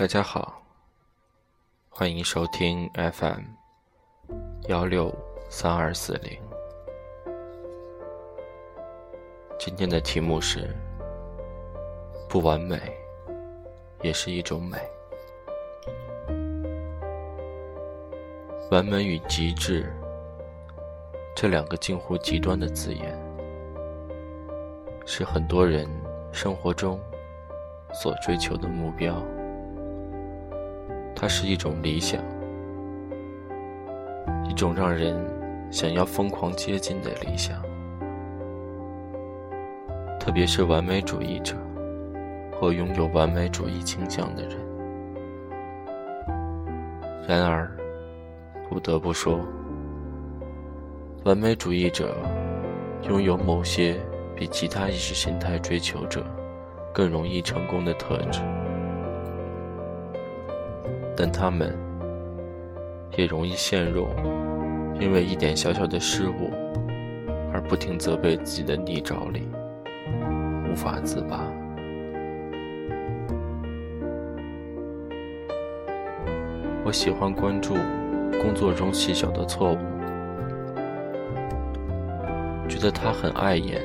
大家好，欢迎收听 FM 幺六三二四零。今天的题目是：不完美也是一种美。完美与极致这两个近乎极端的字眼，是很多人生活中所追求的目标。它是一种理想，一种让人想要疯狂接近的理想，特别是完美主义者或拥有完美主义倾向的人。然而，不得不说，完美主义者拥有某些比其他意识形态追求者更容易成功的特质。但他们也容易陷入因为一点小小的失误而不停责备自己的泥沼里，无法自拔。我喜欢关注工作中细小的错误，觉得它很碍眼，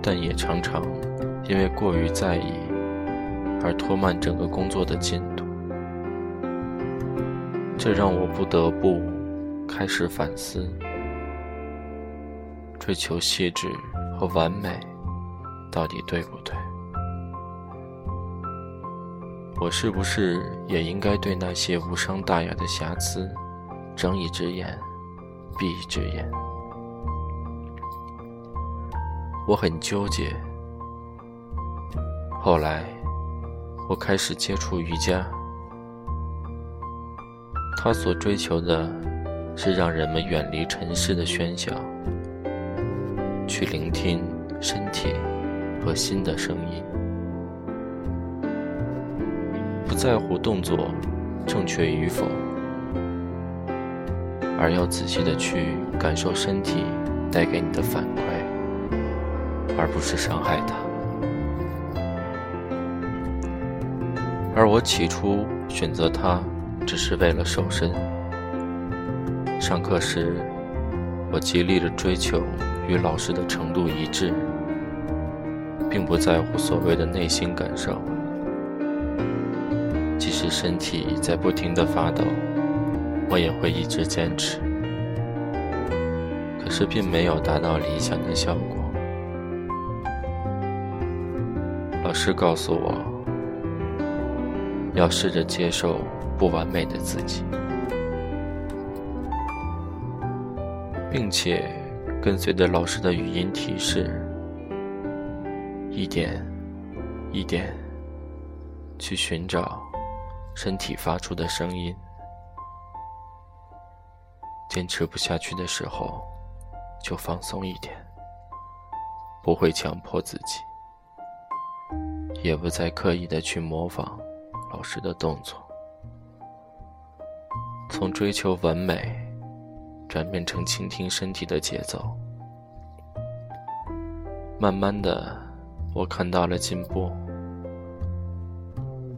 但也常常因为过于在意。而拖慢整个工作的进度，这让我不得不开始反思：追求细致和完美到底对不对？我是不是也应该对那些无伤大雅的瑕疵睁一只眼闭一只眼？我很纠结。后来。我开始接触瑜伽，他所追求的是让人们远离尘世的喧嚣，去聆听身体和心的声音，不在乎动作正确与否，而要仔细的去感受身体带给你的反馈，而不是伤害它。而我起初选择它，只是为了瘦身。上课时，我极力的追求与老师的程度一致，并不在乎所谓的内心感受。即使身体在不停的发抖，我也会一直坚持。可是，并没有达到理想的效果。老师告诉我。要试着接受不完美的自己，并且跟随着老师的语音提示，一点一点去寻找身体发出的声音。坚持不下去的时候，就放松一点，不会强迫自己，也不再刻意的去模仿。老师的动作，从追求完美转变成倾听身体的节奏。慢慢的，我看到了进步，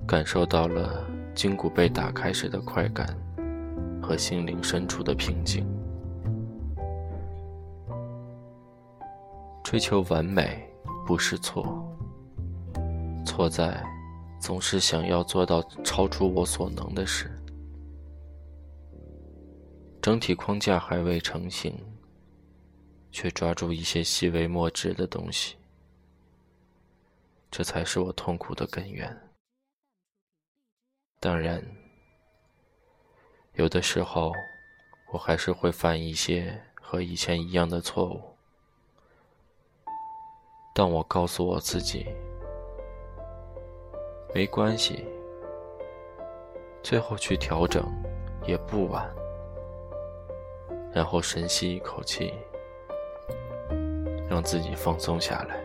感受到了筋骨被打开时的快感和心灵深处的平静。追求完美不是错，错在。总是想要做到超出我所能的事，整体框架还未成型，却抓住一些细微末致的东西，这才是我痛苦的根源。当然，有的时候我还是会犯一些和以前一样的错误，但我告诉我自己。没关系，最后去调整也不晚。然后深吸一口气，让自己放松下来，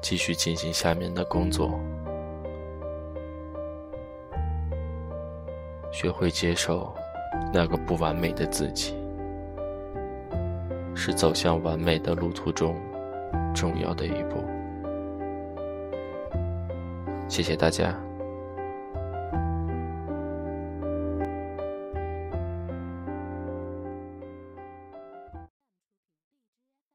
继续进行下面的工作。学会接受那个不完美的自己，是走向完美的路途中重要的一步。谢谢大家。